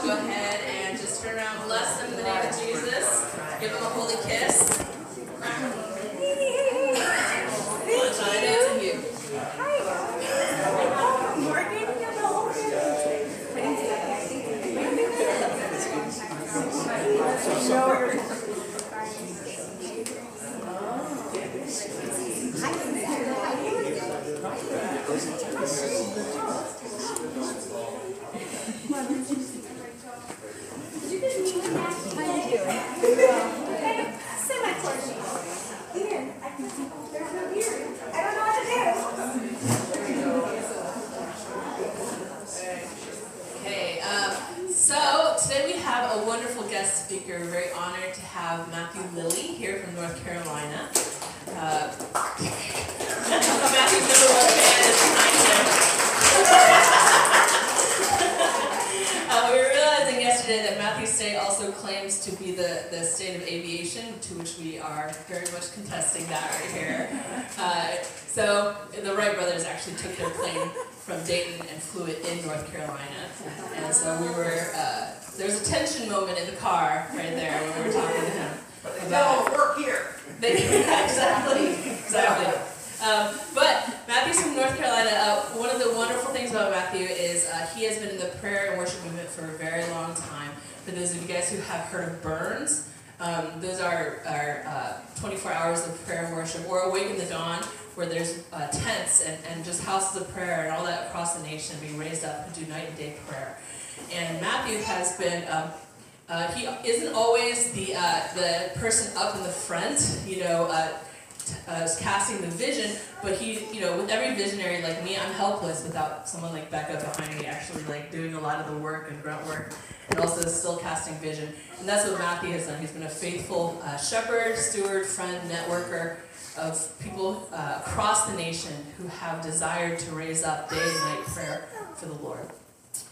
go, go ahead and just turn around, bless them in the name of Jesus. Give them a holy kiss. Vagina to you. Okay, um, so today we have a wonderful guest speaker. We're very honored to have Matthew Lilley here from North Carolina. Uh, Matthew's number one fan is behind him. uh, we were realizing yesterday that Matthew State also claims to be the, the state of aviation, to which we are very much contesting that right here. Uh, so the Wright brothers actually took their plane from Dayton and flew it in North Carolina. And so we were, uh, there was a tension moment in the car right there when we were talking to him. About, work here. they, exactly, exactly. Um, but Matthew's from North Carolina. Uh, one of the wonderful things about Matthew is uh, he has been in the prayer and worship movement for a very long time. For those heard of Burns, um, those are, are uh, 24 hours of prayer and worship, or Awaken the Dawn, where there's uh, tents and, and just houses of prayer and all that across the nation being raised up to do night and day prayer. And Matthew has been, um, uh, he isn't always the, uh, the person up in the front, you know, uh, casting the vision, but he, you know, with every visionary like me, I'm helpless without someone like Becca behind me actually like doing a lot of the work and grunt work, and also still casting vision. And that's what Matthew has done. He's been a faithful uh, shepherd, steward, friend, networker of people uh, across the nation who have desired to raise up day and night prayer for the Lord.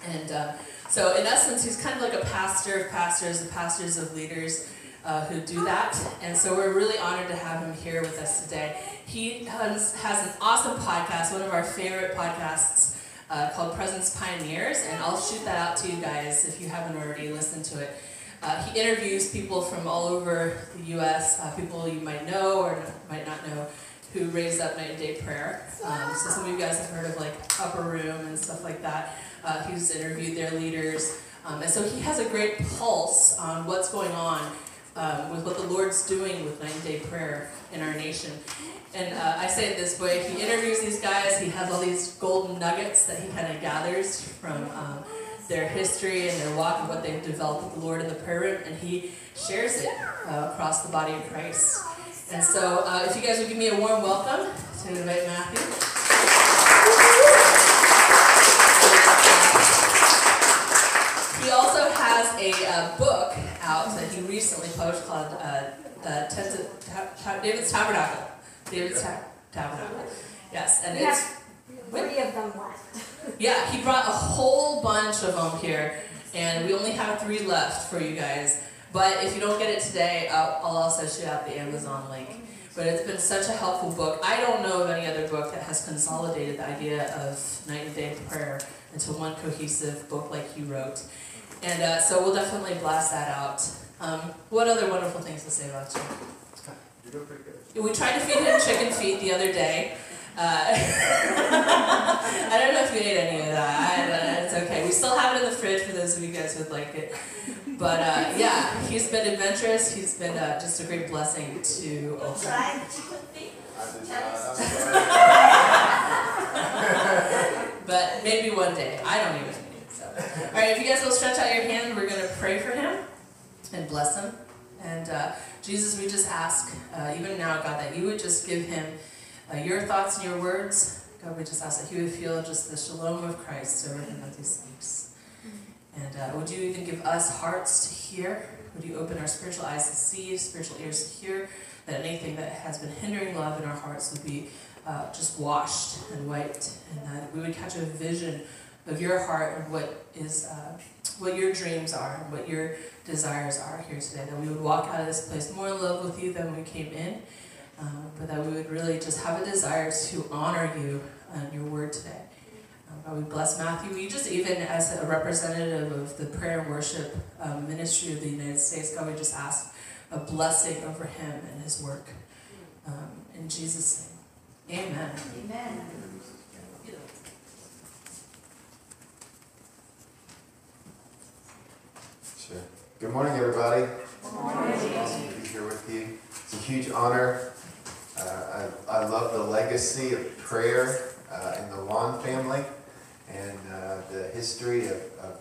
And uh, so, in essence, he's kind of like a pastor of pastors, the pastors of leaders uh, who do that. And so, we're really honored to have him here with us today. He has, has an awesome podcast, one of our favorite podcasts, uh, called Presence Pioneers. And I'll shoot that out to you guys if you haven't already listened to it. Uh, he interviews people from all over the U.S., uh, people you might know or might not know, who raise up night and day prayer. Um, so some of you guys have heard of like Upper Room and stuff like that. Uh, he's interviewed their leaders, um, and so he has a great pulse on what's going on um, with what the Lord's doing with night and day prayer in our nation. And uh, I say it this way: he interviews these guys. He has all these golden nuggets that he kind of gathers from um, their history and their walk and what they've developed with the Lord in the prayer room, and he shares it uh, across the body of Christ. And so, uh, if you guys would give me a warm welcome to invite Matthew. He also has a uh, book out that he recently published called uh, Tent of- Ta- Ta- David's Tabernacle. David's Ta- Tabernacle. Yes, and it's three of them left. yeah, he brought a whole bunch of them here, and we only have three left for you guys. But if you don't get it today, I'll, I'll also shoot out the Amazon link. But it's been such a helpful book. I don't know of any other book that has consolidated the idea of night and day prayer into one cohesive book like he wrote. And uh, so we'll definitely blast that out. Um, what other wonderful things to say about you? You're doing pretty good. We tried to feed him chicken feet the other day. Uh, I don't know if you ate any of that. I, uh, it's okay. We still have it in the fridge for those of you guys who would like it. But uh, yeah, he's been adventurous. He's been uh, just a great blessing to Oakland. I did not. But maybe one day. I don't even need it. So. All right, if you guys will stretch out your hand, we're going to pray for him and bless him. And uh, Jesus, we just ask, uh, even now, God, that you would just give him uh, your thoughts and your words. God, we just ask that he would feel just the shalom of Christ over him as he speaks. And uh, would you even give us hearts to hear? Would you open our spiritual eyes to see, spiritual ears to hear, that anything that has been hindering love in our hearts would be uh, just washed and wiped, and that we would catch a vision of your heart and what is uh, what your dreams are and what your desires are here today. That we would walk out of this place more in love with you than we came in, um, but that we would really just have a desire to honor you and your word today. Um, God, we bless Matthew. We just even as a representative of the prayer and worship um, ministry of the United States, God, we just ask a blessing over him and his work. Um, in Jesus' name, Amen. Amen. Sure. Good morning, everybody. Good morning. Awesome to be here with you. It's a huge honor. Uh, I, I love the legacy of prayer uh, in the Juan family and uh, the history of, of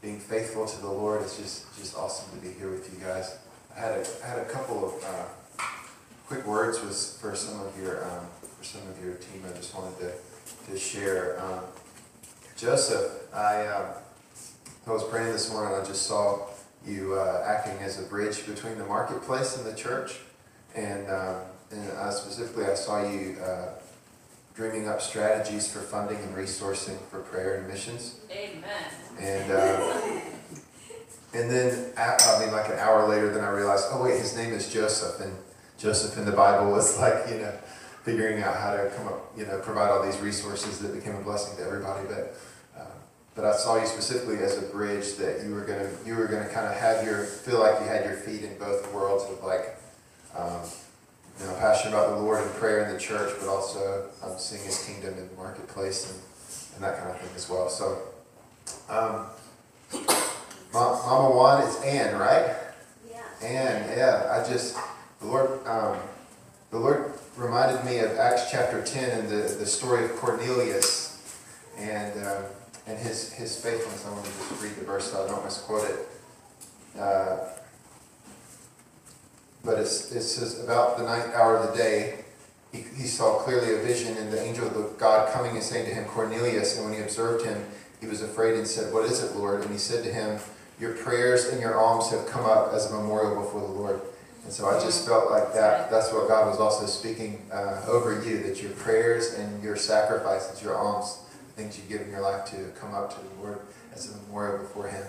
being faithful to the Lord. It's just, just awesome to be here with you guys. I had a, I had a couple of uh, quick words was for some of your um, for some of your team. I just wanted to, to share. Um, Joseph, I um, I was praying this morning. I just saw you uh, acting as a bridge between the marketplace and the church, and um, and I specifically I saw you uh, dreaming up strategies for funding and resourcing for prayer and missions. Amen. And uh, and then I mean, like an hour later, then I realized, oh wait, his name is Joseph, and Joseph in the Bible was like you know figuring out how to come up, you know, provide all these resources that became a blessing to everybody, but. Uh, but I saw you specifically as a bridge that you were gonna you were gonna kind of have your feel like you had your feet in both worlds of like um, you know passion about the Lord and prayer in the church, but also um, seeing His kingdom in the marketplace and, and that kind of thing as well. So, um, Mama Juan, it's Ann, right? Yeah. Ann, yeah. I just the Lord um, the Lord reminded me of Acts chapter ten and the the story of Cornelius and. Um, and his, his faithfulness. I want to just read the verse so I don't misquote it. Uh, but it says, About the ninth hour of the day, he, he saw clearly a vision, and the angel of God coming and saying to him, Cornelius. And when he observed him, he was afraid and said, What is it, Lord? And he said to him, Your prayers and your alms have come up as a memorial before the Lord. And so I just felt like that. That's what God was also speaking uh, over you, that your prayers and your sacrifices, your alms, things you've given your life to come up to the Lord as a memorial before Him.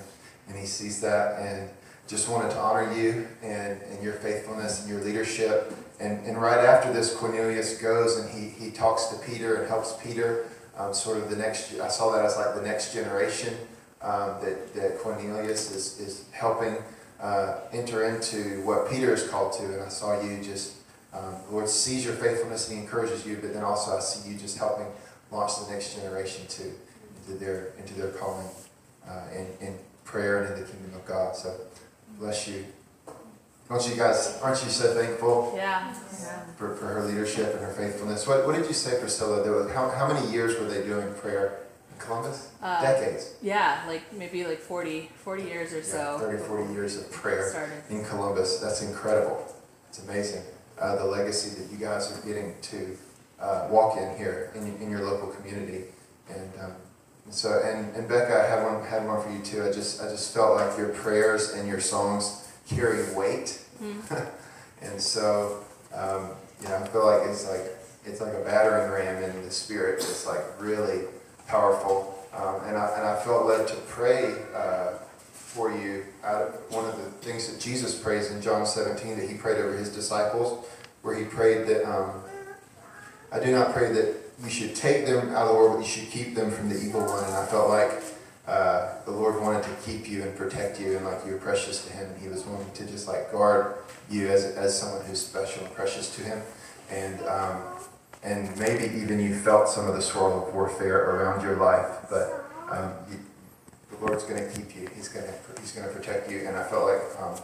And He sees that and just wanted to honor you and, and your faithfulness and your leadership. And, and right after this, Cornelius goes and he, he talks to Peter and helps Peter, um, sort of the next, I saw that as like the next generation um, that, that Cornelius is, is helping uh, enter into what Peter is called to. And I saw you just, um, Lord sees your faithfulness and He encourages you, but then also I see you just helping launch the next generation to into their into their calling uh, in, in prayer and in the kingdom of God. So bless you. Don't you guys, aren't you so thankful yeah. For, for her leadership and her faithfulness? What, what did you say, Priscilla? There was, how, how many years were they doing prayer in Columbus? Uh, Decades. Yeah, like maybe like 40, 40 years or yeah, so. 30, 40 years of prayer started. in Columbus. That's incredible. It's amazing. Uh, the legacy that you guys are getting to uh, walk in here in, in your local community. And, um, and so, and, and Becca, I had one, had one for you too. I just, I just felt like your prayers and your songs carry weight. Mm. and so, um, you know, I feel like it's like, it's like a battering ram in the spirit. It's like really powerful. Um, and, I, and I felt led to pray uh, for you. Out of one of the things that Jesus prays in John 17 that he prayed over his disciples, where he prayed that um, I do not pray that you should take them out of the world, but you should keep them from the evil one. And I felt like uh, the Lord wanted to keep you and protect you, and like you were precious to Him, and He was wanting to just like guard you as, as someone who's special and precious to Him. And um, and maybe even you felt some of the swirl of warfare around your life, but um, you, the Lord's going to keep you. He's going to He's going to protect you. And I felt like um,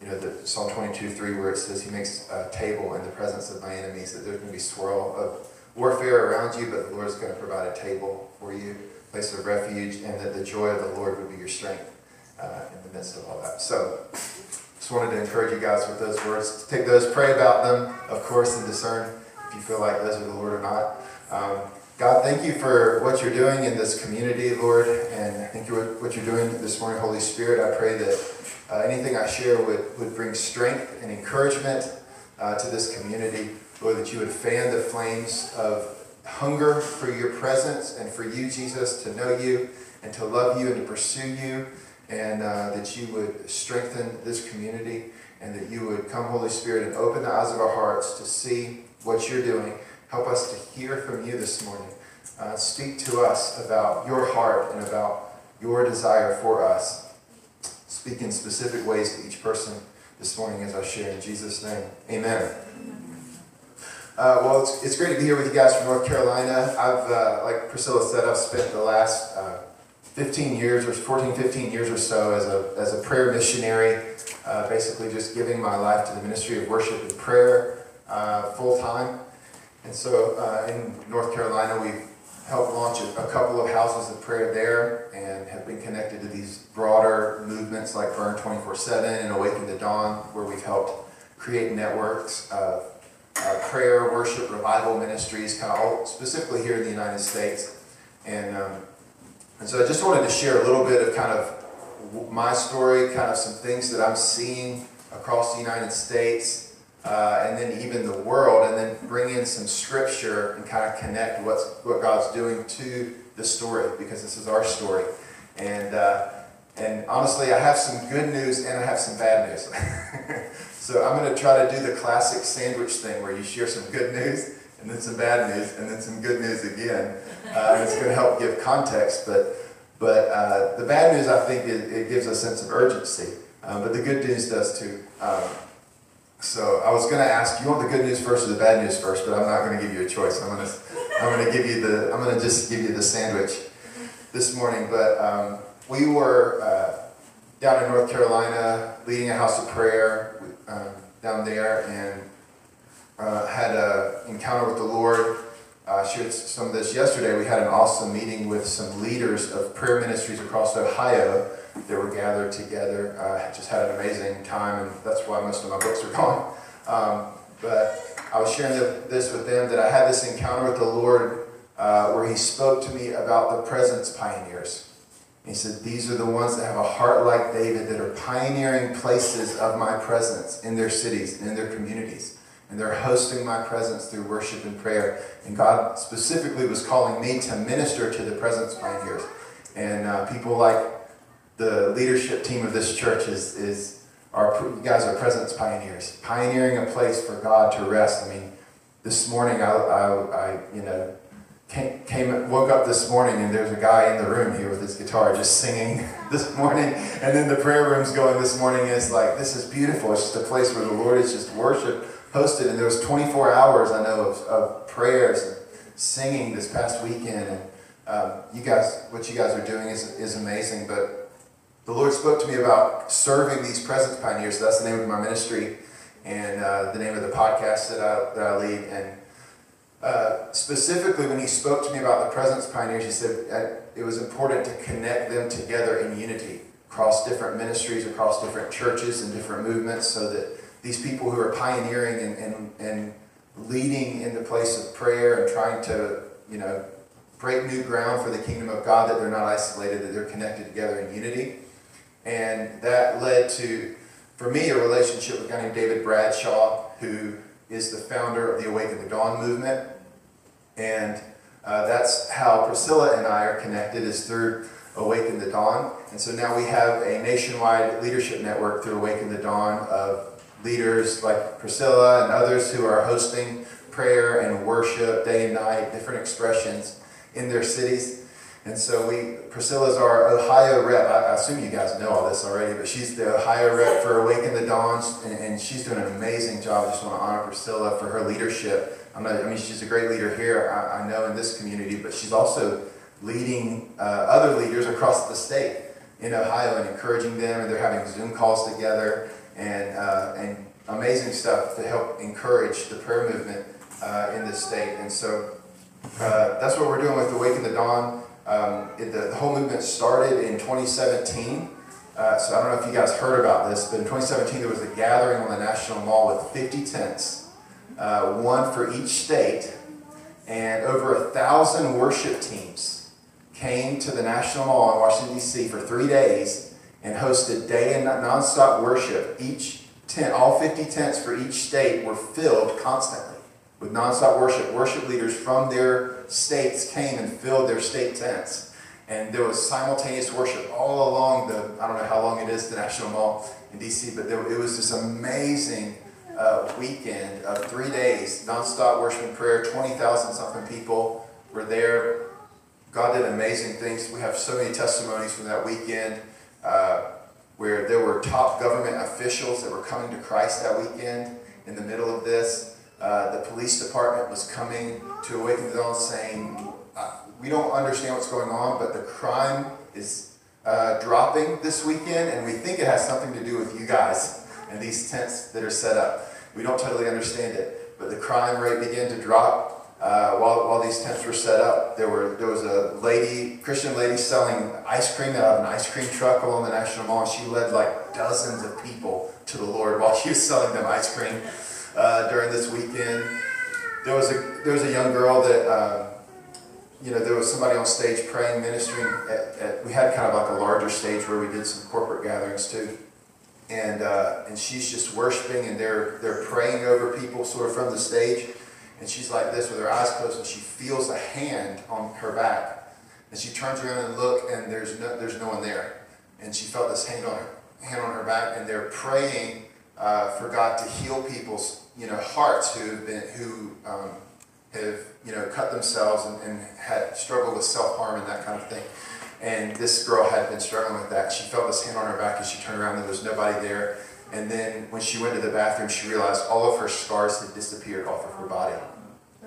you know, the Psalm 22, 3, where it says he makes a table in the presence of my enemies, that there's going to be swirl of warfare around you, but the Lord is going to provide a table for you, place of refuge, and that the joy of the Lord would be your strength uh, in the midst of all that. So, just wanted to encourage you guys with those words. Take those, pray about them, of course, and discern if you feel like those are the Lord or not. Um, God, thank you for what you're doing in this community, Lord, and thank you for what you're doing this morning, Holy Spirit. I pray that uh, anything I share would, would bring strength and encouragement uh, to this community. Lord, that you would fan the flames of hunger for your presence and for you, Jesus, to know you and to love you and to pursue you, and uh, that you would strengthen this community and that you would come, Holy Spirit, and open the eyes of our hearts to see what you're doing. Help us to hear from you this morning. uh, speak to us about your heart and about your desire for us. Speak in specific ways to each person this morning as I share in Jesus' name. Amen. Uh, well, it's, it's great to be here with you guys from North Carolina. I've, uh, like Priscilla said, I've spent the last uh, 15 years or 14, 15 years or so as a, as a prayer missionary, uh, basically just giving my life to the ministry of worship and prayer uh, full time. And so uh, in North Carolina, we've helped launch a, a couple of houses of prayer there and have been connected to these broader movements like Burn 24 7 and Awaken the Dawn, where we've helped create networks of uh, prayer, worship, revival ministries, kind of all specifically here in the United States. And, um, and so I just wanted to share a little bit of kind of my story, kind of some things that I'm seeing across the United States, uh, and then even the world, and then bring in some scripture and kind of connect what's what God's doing to the story because this is our story. And uh, and honestly, I have some good news and I have some bad news. so I'm going to try to do the classic sandwich thing where you share some good news and then some bad news and then some good news again. Uh, it's going to help give context. But but uh, the bad news, I think, it, it, gives a sense of urgency. Um, but the good news does too. Um, so I was going to ask, you want the good news first or the bad news first? But I'm not going to give you a choice. I'm going to I'm going to give you the I'm going to just give you the sandwich this morning. But um, we were uh, down in North Carolina leading a house of prayer um, down there and uh, had an encounter with the Lord. I uh, shared some of this yesterday. We had an awesome meeting with some leaders of prayer ministries across Ohio that were gathered together. Uh, just had an amazing time, and that's why most of my books are gone. Um, but I was sharing this with them that I had this encounter with the Lord uh, where He spoke to me about the presence pioneers. He said, These are the ones that have a heart like David that are pioneering places of my presence in their cities, and in their communities. And they're hosting my presence through worship and prayer. And God specifically was calling me to minister to the presence pioneers. And uh, people like the leadership team of this church is, is our, you guys are presence pioneers, pioneering a place for God to rest. I mean, this morning I, I, I you know, came, woke up this morning and there's a guy in the room here with his guitar just singing this morning. And then the prayer room's going this morning it's like, this is beautiful. It's just a place where the Lord is just worship hosted. And there was 24 hours, I know, of, of prayers and singing this past weekend. And um, you guys, what you guys are doing is, is amazing. But the Lord spoke to me about serving these presence pioneers. That's the name of my ministry and uh, the name of the podcast that I, that I lead. And uh, specifically, when he spoke to me about the presence pioneers, he said uh, it was important to connect them together in unity across different ministries, across different churches and different movements, so that these people who are pioneering and, and, and leading in the place of prayer and trying to, you know, break new ground for the kingdom of God, that they're not isolated, that they're connected together in unity. And that led to, for me, a relationship with a guy named David Bradshaw, who is the founder of the Awaken the Dawn movement. And uh, that's how Priscilla and I are connected is through Awaken the Dawn. And so now we have a nationwide leadership network through Awaken the Dawn of leaders like Priscilla and others who are hosting prayer and worship day and night, different expressions in their cities. And so we, Priscilla's our Ohio rep. I, assume you guys know all this already, but she's the Ohio rep for Awaken the Dawns, and, and she's doing an amazing job. I just want to honor Priscilla for her leadership. Not, I mean, she's a great leader here, I, I know, in this community, but she's also leading uh, other leaders across the state in Ohio and encouraging them, and they're having Zoom calls together and, uh, and amazing stuff to help encourage the prayer movement uh, in this state. And so uh, that's what we're doing with Awaken the Dawn. Um, it, the, the, whole movement started in 2017. Uh, so I don't know if you guys heard about this, but in 2017 there was a gathering on the National Mall with 50 tents, uh, one for each state, and over a thousand worship teams came to the National Mall in Washington, D.C. for three days and hosted day and nonstop worship. Each tent, all 50 tents for each state were filled constantly with nonstop worship. Worship leaders from their states came and filled their state tents. And there was simultaneous worship all along the, I don't know how long it is, the National Mall in DC, but there, it was this amazing uh, weekend of three days, nonstop worship and prayer. 20,000 something people were there God did amazing things. We have so many testimonies from that weekend where there were top government officials that were coming to Christ that weekend in the middle of this. Uh, the police department was coming to Awaken Dawn saying, uh, We don't understand what's going on, but the crime is uh, dropping this weekend, and we think it has something to do with you guys and these tents that are set up. We don't totally understand it, but the crime rate began to drop uh, while, while these tents were set up, there were there was a lady, Christian lady, selling ice cream out of an ice cream truck along the National Mall. She led like dozens of people to the Lord while she was selling them ice cream uh, during this weekend. There was a there was a young girl that uh, you know there was somebody on stage praying, ministering. At, at, we had kind of like a larger stage where we did some corporate gatherings too, and uh, and she's just worshiping and they're they're praying over people sort of from the stage and she's like this with her eyes closed, and she feels a hand on her back. And she turns around and look, and there's no, there's no one there. And she felt this hand on her, hand on her back, and they're praying uh, for God to heal people's, you know, hearts who have been, who um, have, you know, cut themselves and, and had struggled with self harm and that kind of thing. And this girl had been struggling with that. She felt this hand on her back, and she turned around, and there was nobody there. And then when she went to the bathroom, she realized all of her scars had disappeared off of her body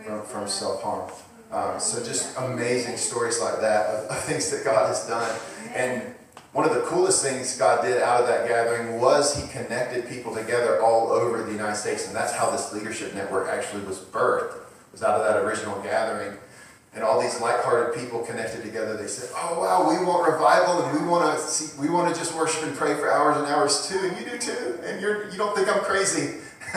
from, from self-harm. Um, so just amazing stories like that of, of, things that God has done. And one of the coolest things God did out of that gathering was he connected people together all over the United States. And that's how this leadership network actually was birthed, was out of that original gathering. And all these like-hearted people connected together. They said, "Oh wow, we want revival, and we want to see, we want to just worship and pray for hours and hours too, and you do too. And you're you don't think I'm crazy?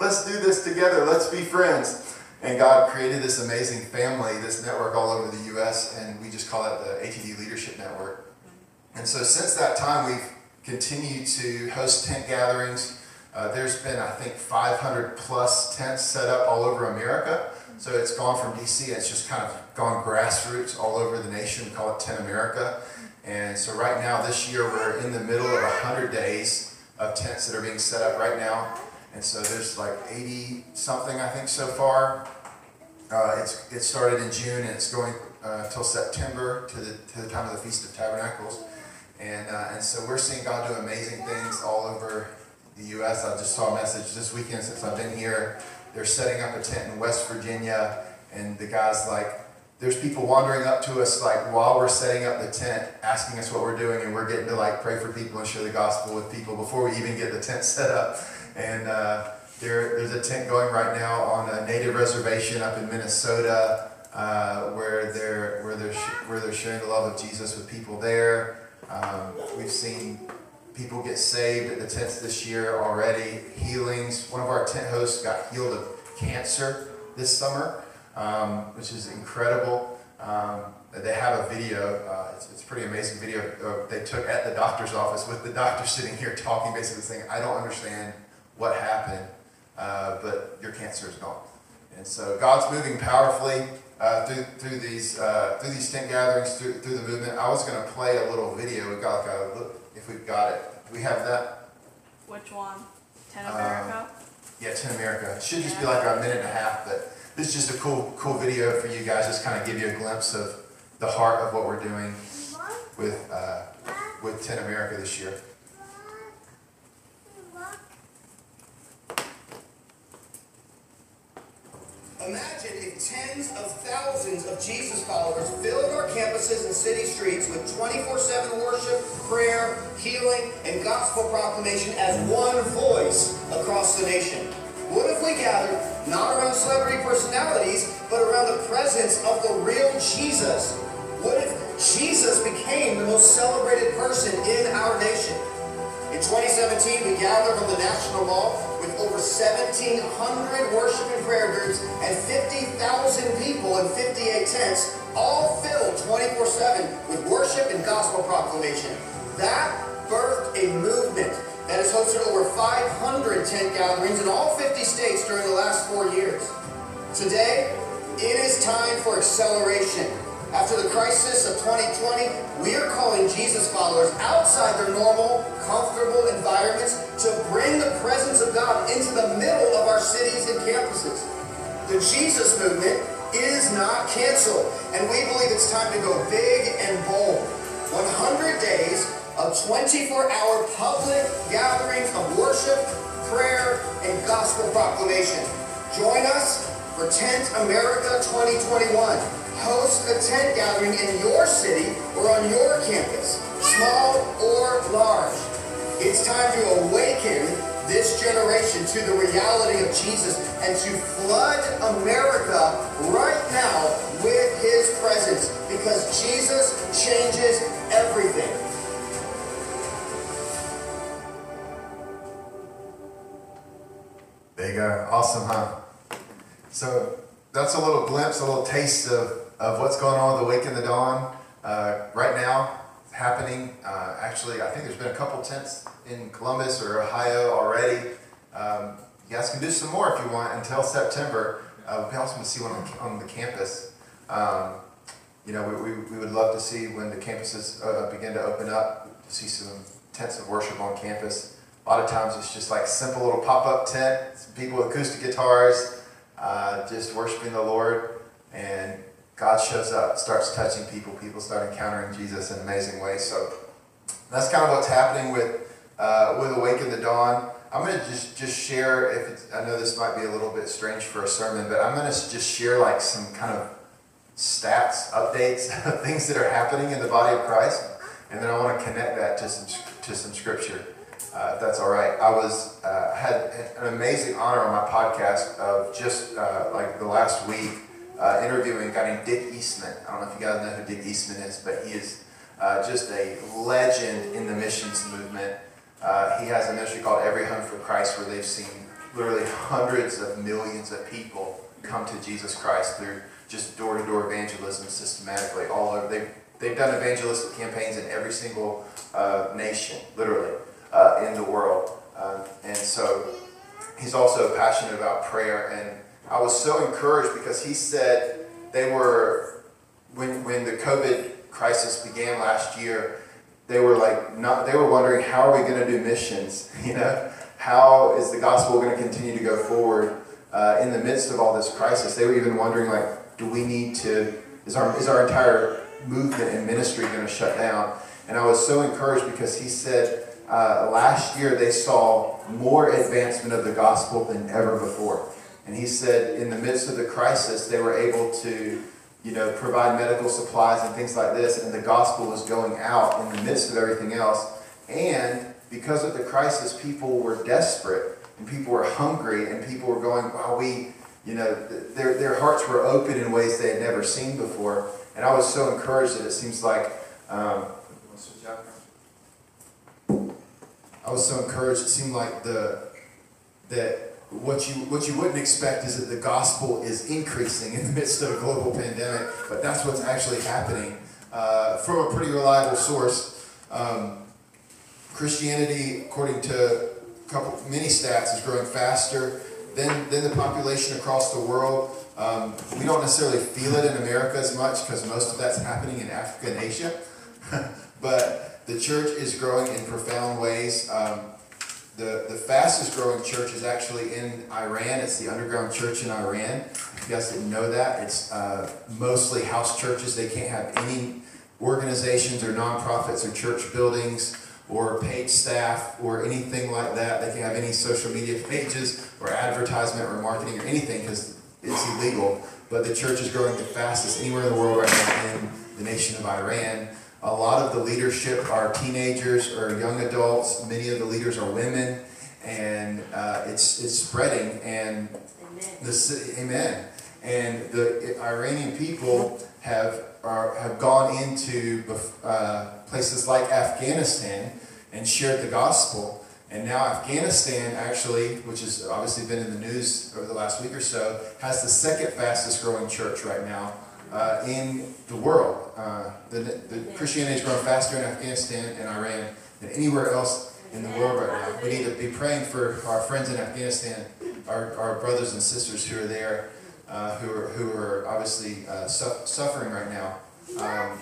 Let's do this together. Let's be friends." And God created this amazing family, this network all over the U.S., and we just call it the ATD Leadership Network. And so since that time, we've continued to host tent gatherings. Uh, there's been, I think, 500 plus tents set up all over America. So it's gone from DC, it's just kind of gone grassroots all over the nation. We call it Tent America. And so right now, this year, we're in the middle of 100 days of tents that are being set up right now. And so there's like 80 something, I think, so far. Uh, it's, it started in June and it's going uh, September to the, to the time of the Feast of Tabernacles. And, uh, and so we're seeing God do amazing things all over the U.S. I just saw a message this weekend since I've been here. They're setting up a tent in West Virginia, and the guy's like, there's people wandering up to us like while we're setting up the tent, asking us what we're doing, and we're getting to like pray for people and share the gospel with people before we even get the tent set up. And uh, there, there's a tent going right now on a native reservation up in Minnesota uh, where they're where they're where they're sharing the love of Jesus with people there. Um, we've seen people get saved at the tents this year already. Healings. One of our tent hosts got healed of cancer this summer, um, which is incredible. Um, they have a video. Uh, it's, it's a pretty amazing video they took at the doctor's office with the doctor sitting here talking, basically saying, "I don't understand." What happened, uh, but your cancer is gone. And so God's moving powerfully uh, through, through these uh, through these tent gatherings, through, through the movement. I was going to play a little video. We got like a look if we've got it. Do we have that? Which one? Tent America. Um, yeah, Tent America. It should just be like a minute and a half, but this is just a cool cool video for you guys. Just kind of give you a glimpse of the heart of what we're doing with uh, with Tent America this year. Imagine if tens of thousands of Jesus followers filled our campuses and city streets with 24-7 worship, prayer, healing, and gospel proclamation as one voice across the nation. What if we gathered not around celebrity personalities, but around the presence of the real Jesus? What if Jesus became the most celebrated person in our nation? In 2017, we gathered on the National Mall with over 1,700 worship and prayer groups and 50,000 people in 58 tents, all filled 24-7 with worship and gospel proclamation. That birthed a movement that has hosted over 500 tent gatherings in all 50 states during the last four years. Today, it is time for acceleration. After the crisis of 2020, we are calling Jesus followers outside their normal, comfortable environments to bring the presence of God into the middle of our cities and campuses. The Jesus movement is not canceled. And we believe it's time to go big and bold. 100 days of 24 hour public gatherings of worship, prayer, and gospel proclamation. Join us for Tent America 2021. Host a tent gathering in your city or on your campus, small or large. It's time to awaken this generation to the reality of Jesus and to flood America right now with his presence because Jesus changes everything. There you go. Awesome, huh? So that's a little glimpse, a little taste of, of what's going on with Awaken the Dawn. Uh, right now, happening. Uh, actually, I think there's been a couple tents in Columbus or Ohio already. Um, you guys can do some more if you want until September. Uh, we also want to see one on, on the campus. Um, you know, we, we, we would love to see when the campuses uh, begin to open up, to see some tents of worship on campus. A lot of times it's just like simple little pop-up tent, people with acoustic guitars, uh, just worshiping the Lord, and God shows up, starts touching people, people start encountering Jesus in amazing ways. So that's kind of what's happening with uh, with Awaken the Dawn. I'm going to just just share. If I know this might be a little bit strange for a sermon, but I'm going to just share like some kind of stats, updates, things that are happening in the body of Christ, and then I want to connect that to some to some scripture. Uh, if that's all right. I was uh, had an amazing honor on my podcast of just uh, like the last week uh, interviewing a guy named Dick Eastman. I don't know if you guys know who Dick Eastman is, but he is uh, just a legend in the missions movement. Uh, he has a ministry called Every Home for Christ, where they've seen literally hundreds of millions of people come to Jesus Christ through just door-to-door evangelism systematically all over. They've, they've done evangelistic campaigns in every single nation, literally uh, in the world. Um, and so he's also passionate about prayer. And I was so encouraged because he said they were, when, when the COVID crisis began last year, they were like, not, they were wondering, how are we going to do missions? You know, how is the gospel going to continue to go forward uh, in the midst of all this crisis? They were even wondering, like, do we need to, is our, is our entire movement and ministry going to shut down? And I was so encouraged because he said, uh, last year they saw more advancement of the gospel than ever before. And he said in the midst of the crisis, they were able to, you know, provide medical supplies and things like this, and the gospel was going out in the midst of everything else. And because of the crisis, people were desperate, and people were hungry, and people were going, wow, we, you know, their, their hearts were open in ways they had never seen before. And I was so encouraged that it seems like, um, I was so encouraged. It seemed like the that what you what you wouldn't expect is that the gospel is increasing in the midst of a global pandemic, but that's what's actually happening uh, from a pretty reliable source. Um, Christianity, according to a couple many stats, is growing faster than, than the population across the world. Um, we don't necessarily feel it in America as much because most of that's happening in Africa and Asia, but the church is growing in profound ways. Um, the, the fastest growing church is actually in Iran. It's the underground church in Iran. If you guys didn't know that, it's uh, mostly house churches. They can't have any organizations or nonprofits or church buildings or paid staff or anything like that. They can't have any social media pages or advertisement or marketing or anything because it's illegal. But the church is growing the fastest anywhere in the world right now in the nation of Iran. A lot of the leadership are teenagers or young adults. Many of the leaders are women, and uh, it's it's spreading. And amen. the amen. And the Iranian people have are, have gone into uh, places like Afghanistan and shared the gospel. And now Afghanistan, actually, which has obviously been in the news over the last week or so, has the second fastest growing church right now uh, in the world. Uh, the, the Christianity is growing faster in Afghanistan and Iran than anywhere else in the world right now. We need to be praying for our friends in Afghanistan, our, our brothers and sisters who are there, uh, who, are, who are obviously uh, su suffering right now. Um,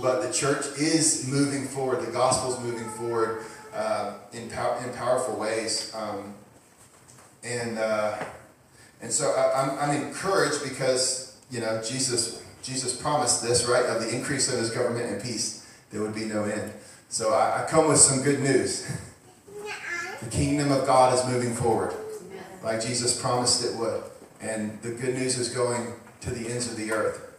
but the church is moving forward. The gospel is moving forward uh, in, pow in powerful ways. Um, and, uh, and so I, I'm, I'm encouraged because you know, Jesus Jesus promised this, right? Of the increase of his government and peace, there would be no end. So I, I come with some good news. The kingdom of God is moving forward, like Jesus promised it would. And the good news is going to the ends of the earth.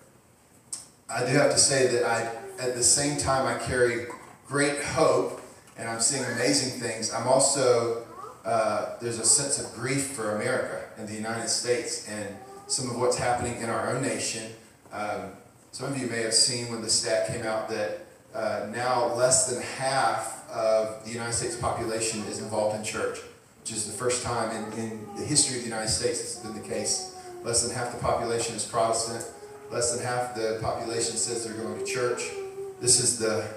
I do have to say that I, at the same time, I carry great hope and I'm seeing amazing things. I'm also, uh, there's a sense of grief for America and the United States and some of what's happening in our own nation. Um, some of you may have seen when the stat came out that uh, now less than half of the United States population is involved in church, which is the first time in, in the history of the United States has been the case. Less than half the population is Protestant. Less than half the population says they're going to church. This is the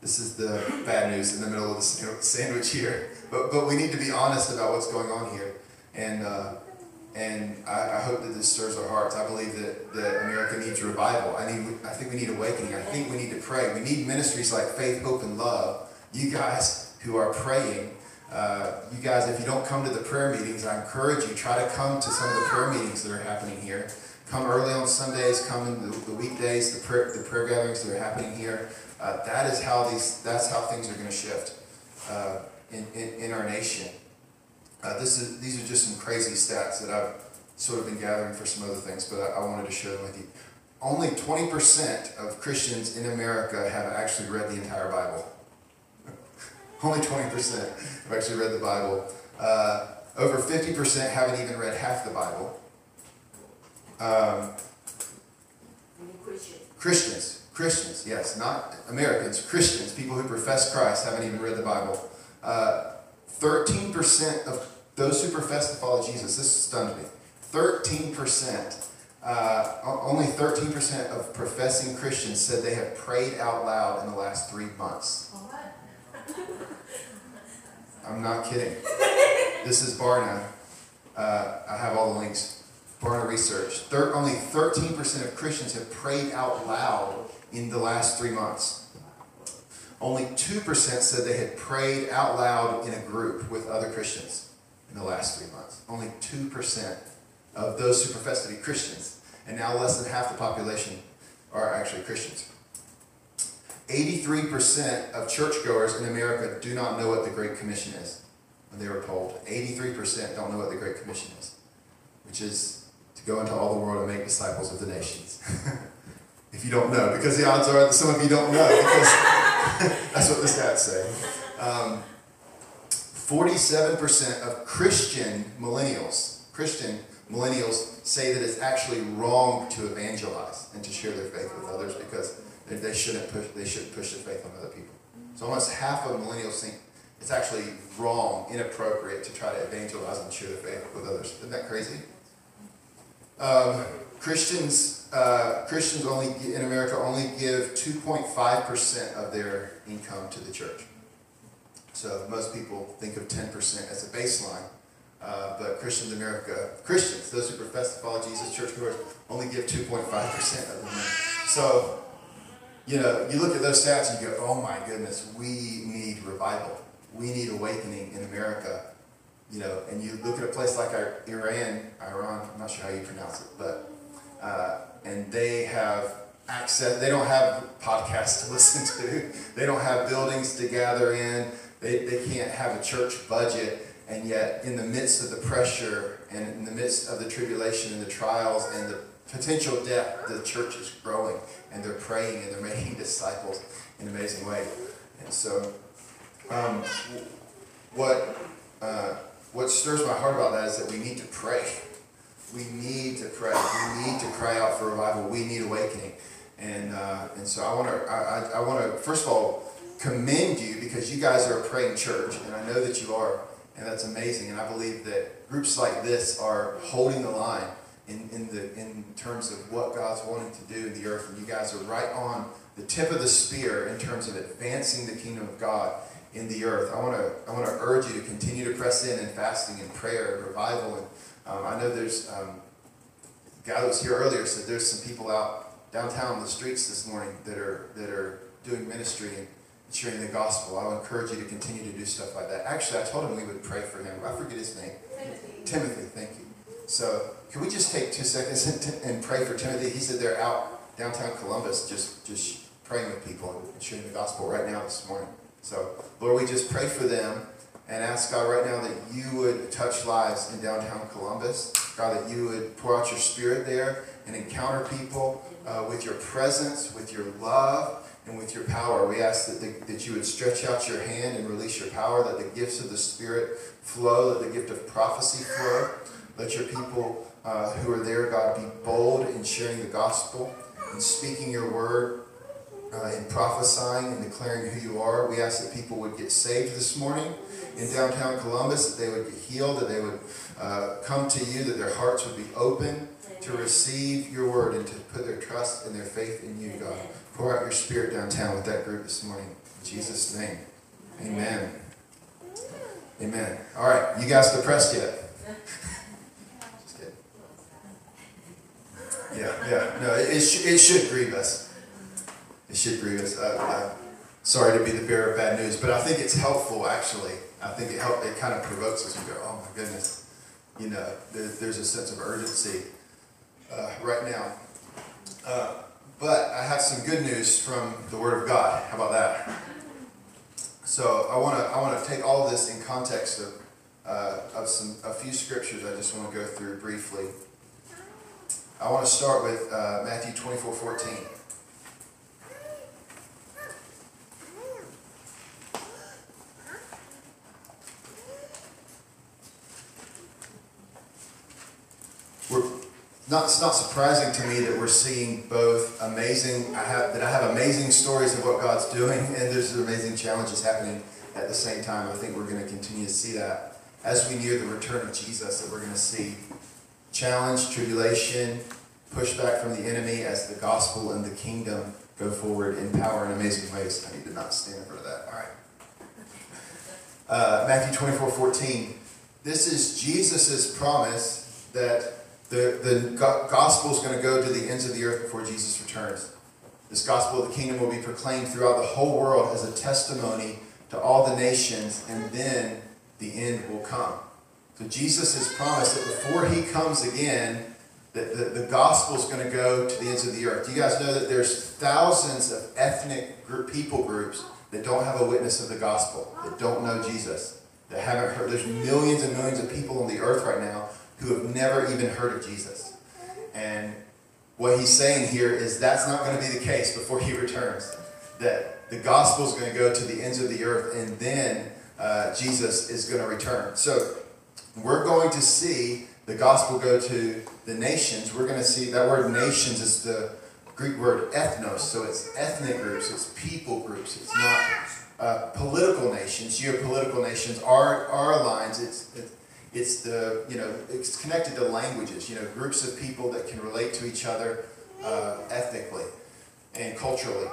this is the bad news in the middle of the sandwich here. But but we need to be honest about what's going on here, and uh, and I, I, hope that this stirs our hearts. I believe that, that America needs revival. I need I think we need awakening. I think we need to pray. We need ministries like Faith, Hope, and Love. You guys who are praying. Uh, you guys, if you don't come to the prayer meetings, I encourage you, try to come to some of the prayer meetings that are happening here. Come early on Sundays, come in the, the weekdays, the prayer, the prayer gatherings that are happening here. Uh, that is how these, that's how things are going to shift uh, in, in, in, our nation. Uh, this is, these are just some crazy stats that I've sort of been gathering for some other things, but I, I wanted to share them with you. Only 20% of Christians in America have actually read the entire Bible. Only 20% have actually read the Bible. Uh, over 50% haven't even read half the Bible. Um, Christians, Christians, yes, not Americans, Christians, people who profess Christ haven't even read the Bible. Uh, 13% of those who profess to follow Jesus, this stunned me. 13%, uh, only 13% of professing Christians said they have prayed out loud in the last three months. I'm not kidding. This is Barna. Uh, I have all the links. Barna Research, thir- only 13% of Christians have prayed out loud in the last three months. Only 2% said they had prayed out loud in a group with other Christians in the last three months. Only 2% of those who profess to be Christians. And now less than half the population are actually Christians. 83% of churchgoers in America do not know what the Great Commission is. When they were polled, 83% don't know what the Great Commission is, which is to go into all the world and make disciples of the nations. if you don't know, because the odds are that some of you don't know, that's what the stats say. Um, 47% of Christian millennials, Christian millennials say that it's actually wrong to evangelize and to share their faith with others because they, shouldn't push they shouldn't push their faith on other people. So almost half of millennials think it's actually wrong, inappropriate to try to evangelize and share their faith with others. Isn't that crazy? Um, Christians, uh, Christians only in America only give 2.5% of their income to the church. So most people think of 10% as a baseline. Uh, but Christians in America, Christians, those who profess to follow Jesus, churchgoers, only give 2.5% of them. So, you know, you look at those stats and you go, oh my goodness, we need revival. We need awakening in America you know, and you look at a place like Iran, Iran, I'm not sure how you pronounce it, but, uh, and they have access, they don't have podcasts to listen to, they don't have buildings to gather in, they, they can't have a church budget, and yet in the midst of the pressure and in the midst of the tribulation and the trials and the potential death, the church is growing and they're praying and they're making disciples in an amazing way. And so, um, what uh, what stirs my heart about that is that we need to pray. We need to pray. We need to cry out for revival. We need awakening. And, uh, and so I want to, I, I want to, first of all, commend you because you guys are a praying church, and I know that you are, and that's amazing. And I believe that groups like this are holding the line in, in, the, in terms of what God's wanting to do in the earth. And you guys are right on the tip of the spear in terms of advancing the kingdom of God in the earth. I want to I want to urge you to continue to press in in fasting and prayer and revival. And um, I know there's um, a guy that was here earlier said there's some people out downtown on the streets this morning that are that are doing ministry and sharing the gospel. I would encourage you to continue to do stuff like that. Actually, I told him we would pray for him. I forget his name. Timothy. Timothy, thank you. So can we just take two seconds and, and pray for Timothy? He said they're out downtown Columbus, just just praying with people and sharing the gospel right now this morning. So, Lord, we just pray for them and ask God right now that you would touch lives in downtown Columbus. God, that you would pour out your spirit there and encounter people uh, with your presence, with your love, and with your power. We ask that, the, that you would stretch out your hand and release your power, that the gifts of the Spirit flow, that the gift of prophecy flow. Let your people uh, who are there, God, be bold in sharing the gospel and speaking your word uh, in prophesying and declaring who you are. We ask that people would get saved this morning in downtown Columbus, that they would get healed, that they would uh, come to you, that their hearts would be open to receive your word and to put their trust and their faith in you, God. Pour out your spirit downtown with that group this morning. In Jesus' name. Amen. Amen. All right, you guys depressed yet? Just kidding. Yeah, yeah. No, it, it, sh- it should grieve us it should bring us. up. Sorry to be the bearer of bad news, but I think it's helpful actually. I think it help, it kind of provokes us. to go, oh my goodness, you know, there, there's a sense of urgency uh, right now. Uh, but I have some good news from the Word of God. How about that? So I want to I want to take all of this in context of uh, of some a few scriptures. I just want to go through briefly. I want to start with uh, Matthew twenty four fourteen. 14. Not, it's not surprising to me that we're seeing both amazing, I have, that I have amazing stories of what God's doing, and there's amazing challenges happening at the same time. I think we're going to continue to see that as we near the return of Jesus, that we're going to see challenge, tribulation, pushback from the enemy as the gospel and the kingdom go forward in power and amazing ways. I need to not stand in front of that. All right. Uh, Matthew 24 14. This is Jesus' promise that the, the gospel is going to go to the ends of the earth before Jesus returns. This gospel of the kingdom will be proclaimed throughout the whole world as a testimony to all the nations, and then the end will come. So Jesus has promised that before he comes again, that the, the gospel is going to go to the ends of the earth. Do you guys know that there's thousands of ethnic group, people groups that don't have a witness of the gospel, that don't know Jesus, that haven't heard? There's millions and millions of people on the earth right now who have never even heard of Jesus. And what he's saying here is that's not going to be the case before he returns. That the gospel is going to go to the ends of the earth and then uh, Jesus is going to return. So we're going to see the gospel go to the nations. We're going to see that word nations is the Greek word ethnos. So it's ethnic groups, it's people groups, it's not uh, political nations, geopolitical nations. Our, our lines, it's, it's it's the, you know, it's connected to languages, you know, groups of people that can relate to each other uh, ethnically and culturally.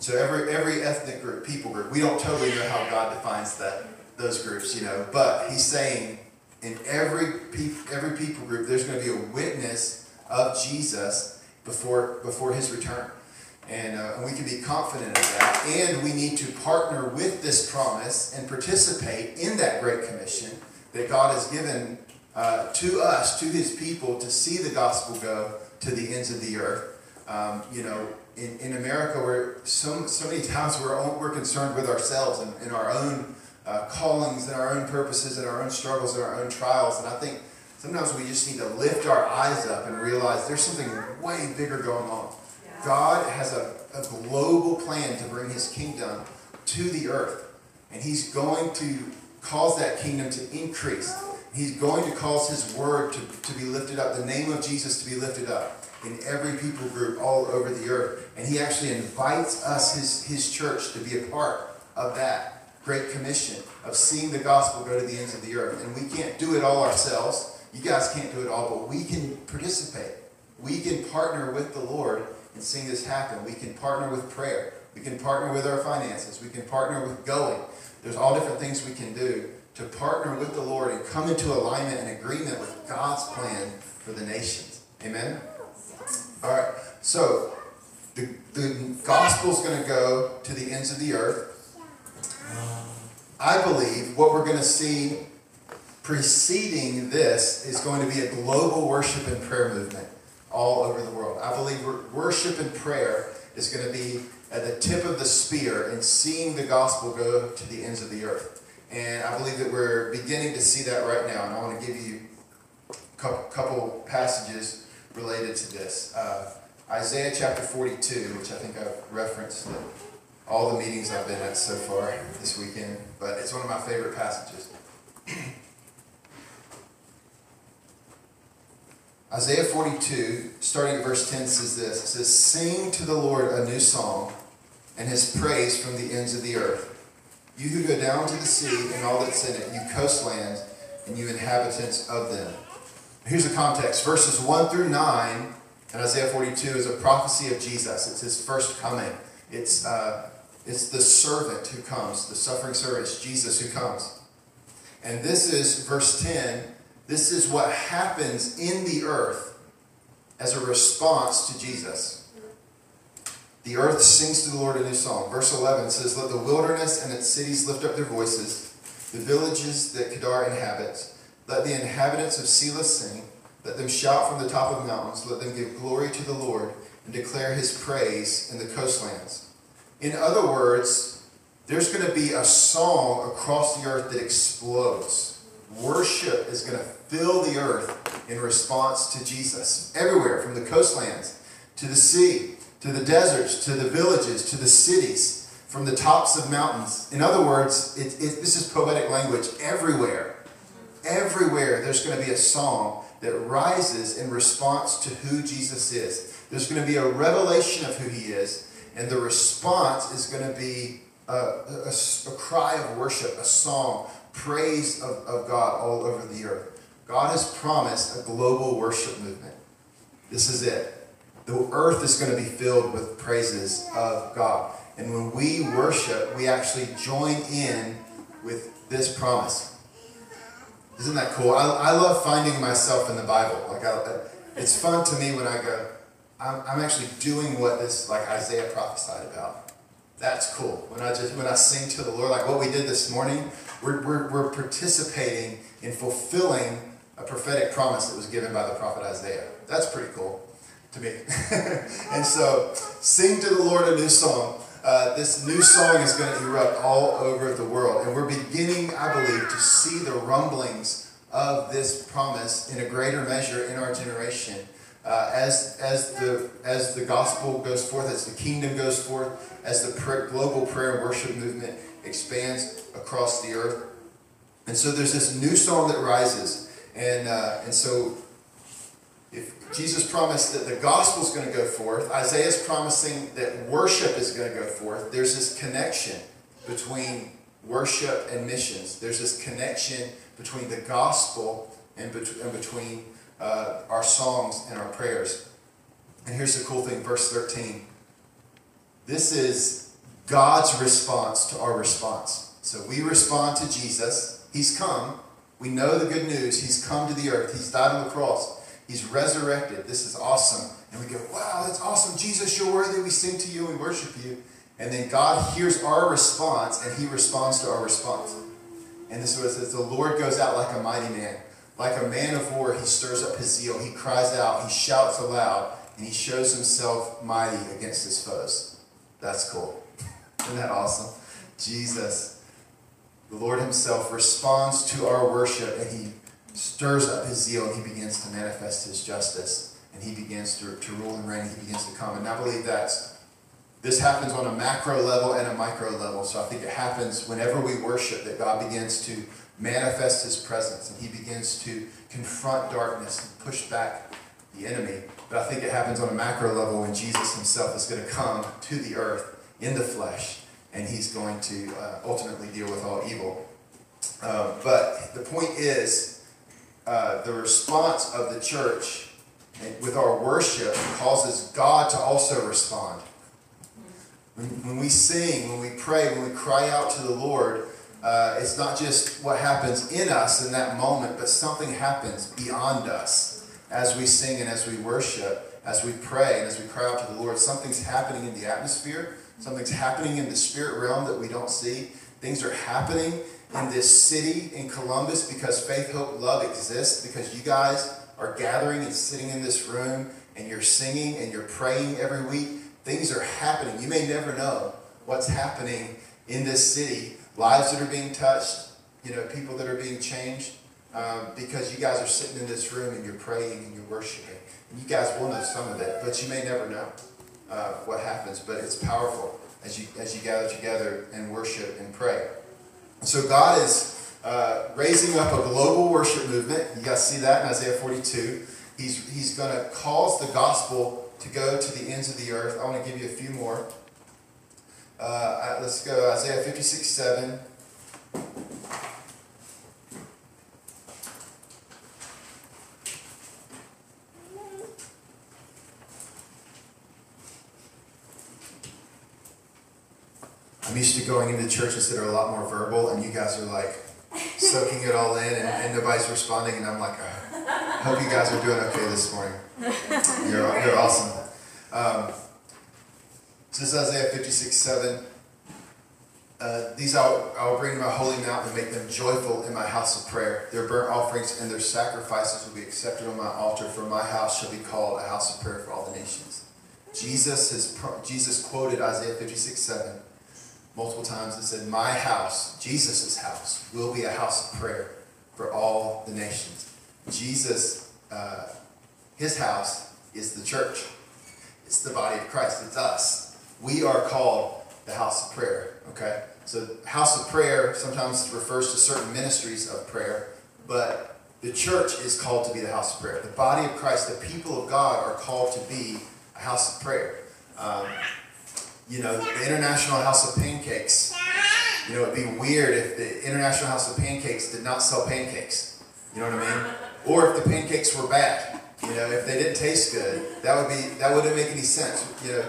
So every, every ethnic group, people group, we don't totally know how God defines that, those groups, you know, but he's saying in every, pe- every people group, there's going to be a witness of Jesus before, before his return. And, uh, and we can be confident of that. And we need to partner with this promise and participate in that Great Commission that God has given uh, to us, to his people, to see the gospel go to the ends of the earth. Um, you know, in, in America, we're so, so many times we're, we're concerned with ourselves and, and our own uh, callings and our own purposes and our own struggles and our own trials. And I think sometimes we just need to lift our eyes up and realize there's something way bigger going on. God has a, a global plan to bring his kingdom to the earth. And he's going to cause that kingdom to increase. He's going to cause his word to, to be lifted up, the name of Jesus to be lifted up in every people group all over the earth. And he actually invites us, his, his church, to be a part of that great commission of seeing the gospel go to the ends of the earth. And we can't do it all ourselves. You guys can't do it all, but we can participate. We can partner with the Lord in seeing this happen. We can partner with prayer. We can partner with our finances. We can partner with going. There's all different things we can do to partner with the Lord and come into alignment and agreement with God's plan for the nations. Amen? All right. So, the, the gospel is going to go to the ends of the earth. I believe what we're going to see preceding this is going to be a global worship and prayer movement. all over the world. I believe worship and prayer is going to be at the tip of the spear and seeing the gospel go to the ends of the earth. And I believe that we're beginning to see that right now. And I want to give you a couple, passages related to this. Uh, Isaiah chapter 42, which I think I've referenced at all the meetings I've been at so far this weekend, but it's one of my favorite passages. Isaiah 42, starting at verse 10, says this It says, Sing to the Lord a new song, and his praise from the ends of the earth. You who go down to the sea and all that's in it, you coastlands and you inhabitants of them. Here's the context. Verses 1 through 9 in Isaiah 42 is a prophecy of Jesus. It's his first coming. It's, uh, it's the servant who comes, the suffering servant. It's Jesus who comes. And this is verse 10. This is what happens in the earth as a response to Jesus. The earth sings to the Lord a new song. Verse 11 says, Let the wilderness and its cities lift up their voices, the villages that Kedar inhabits. Let the inhabitants of Sela sing. Let them shout from the top of mountains. Let them give glory to the Lord and declare his praise in the coastlands. In other words, there's going to be a song across the earth that explodes. Worship is going to fill the earth in response to Jesus. Everywhere, from the coastlands to the sea, to the deserts, to the villages, to the cities, from the tops of mountains. In other words, it, it, this is poetic language. Everywhere, everywhere, there's going to be a song that rises in response to who Jesus is. There's going to be a revelation of who he is, and the response is going to be a, a, a cry of worship, a song, praise of, of God all over the earth. God has promised a global worship movement. This is it. The earth is going to be filled with praises of God. And when we worship, we actually join in with this promise. Isn't that cool? I, I love finding myself in the Bible. Like I, it's fun to me when I go, I'm, I'm actually doing what this like Isaiah prophesied about. That's cool. When I just when I sing to the Lord, like what we did this morning, we're, we're, we're participating in fulfilling a prophetic promise that was given by the prophet Isaiah. That's pretty cool to me. and so, sing to the Lord a new song. Uh, this new song is going to erupt all over the world. And we're beginning, I believe, to see the rumblings of this promise in a greater measure in our generation. Uh, as, as, the, as the gospel goes forth, as the kingdom goes forth, as the pr- global prayer and worship movement expands across the earth. And so there's this new song that rises. And, uh, and so if Jesus promised that the gospel is going to go forth, Isaiah is promising that worship is going to go forth. There's this connection between worship and missions. There's this connection between the gospel and, between uh, our songs and our prayers. And here's the cool thing, verse 13. This is God's response to our response. So we respond to Jesus. He's come. We know the good news. He's come to the earth. He's died on the cross. He's resurrected. This is awesome. And we go, wow, that's awesome. Jesus, you're worthy. We sing to you We worship you. And then God hears our response and he responds to our response. And this is what it says the Lord goes out like a mighty man. Like a man of war, he stirs up his zeal. He cries out. He shouts aloud. And he shows himself mighty against his foes. That's cool. Isn't that awesome? Jesus, the Lord himself, responds to our worship and he stirs up his zeal and he begins to manifest his justice and he begins to, to rule and reign. He begins to come. And I believe that's this happens on a macro level and a micro level. So I think it happens whenever we worship that God begins to manifest his presence and he begins to confront darkness and push back the enemy. But I think it happens on a macro level when Jesus himself is going to come to the earth in the flesh and he's going to uh, ultimately deal with all evil. Uh, but the point is, uh, the response of the church with our worship causes God to also respond. When, when we sing, when we pray, when we cry out to the Lord, uh, it's not just what happens in us in that moment, but something happens beyond us as we sing and as we worship, as we pray and as we cry out to the Lord. Something's happening in the atmosphere, something's happening in the spirit realm that we don't see. Things are happening in this city in Columbus because faith, hope, love exists, because you guys are gathering and sitting in this room and you're singing and you're praying every week, things are happening. You may never know what's happening in this city, lives that are being touched, you know, people that are being changed, um, because you guys are sitting in this room and you're praying and you're worshiping. And you guys will know some of it, but you may never know uh, what happens. But it's powerful as you as you gather together and worship and pray. So God is uh, raising up a global worship movement. You guys see that in Isaiah 42. He's he's going to cause the gospel to go to the ends of the earth. I want to give you a few more. Uh, let's go Isaiah 56 7. I'm used to going into churches that are a lot more verbal, and you guys are like soaking it all in, and, and nobody's responding, and I'm like, I hope you guys are doing okay this morning. You're, you're awesome. Um, this is Isaiah 56 7. Uh, these I'll bring to my holy mountain and make them joyful in my house of prayer. Their burnt offerings and their sacrifices will be accepted on my altar, for my house shall be called a house of prayer for all the nations. Jesus has Jesus quoted Isaiah 56 7 multiple times and said, My house, Jesus' house, will be a house of prayer for all the nations. Jesus, uh, his house is the church. It's the body of Christ. It's us. We are called the house of prayer. Okay? So, house of prayer sometimes refers to certain ministries of prayer, but the church is called to be the house of prayer. The body of Christ, the people of God, are called to be a house of prayer. Um, you know, the International House of Pancakes. You know, it'd be weird if the International House of Pancakes did not sell pancakes. You know what I mean? Or if the pancakes were bad. You know, if they didn't taste good, that would be that wouldn't make any sense. You know,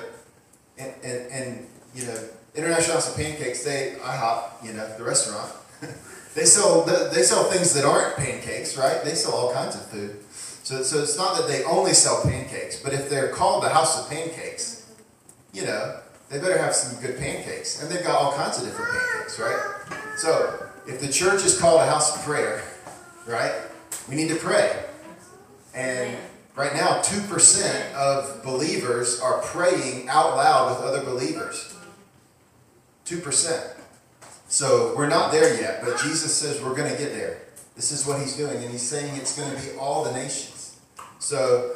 and and, and you know, International House of Pancakes, they IHOP, you know, the restaurant, they sell they sell things that aren't pancakes, right? They sell all kinds of food. So, so it's not that they only sell pancakes, but if they're called the House of Pancakes, you know, they better have some good pancakes. And they've got all kinds of different pancakes, right? So, if the church is called a house of prayer, right, we need to pray. And right now, 2% of believers are praying out loud with other believers. 2%. So, we're not there yet, but Jesus says we're going to get there. This is what he's doing, and he's saying it's going to be all the nations. So,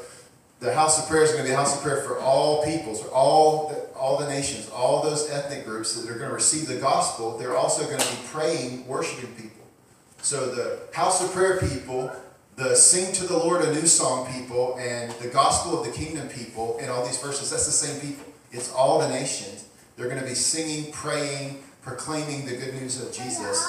the house of prayer is going to be a house of prayer for all peoples, all the, all the nations, all those ethnic groups that are going to receive the gospel. They're also going to be praying, worshiping people. So the house of prayer people, the sing to the Lord a new song people, and the gospel of the kingdom people, in all these verses, that's the same people. It's all the nations. They're going to be singing, praying, proclaiming the good news of Jesus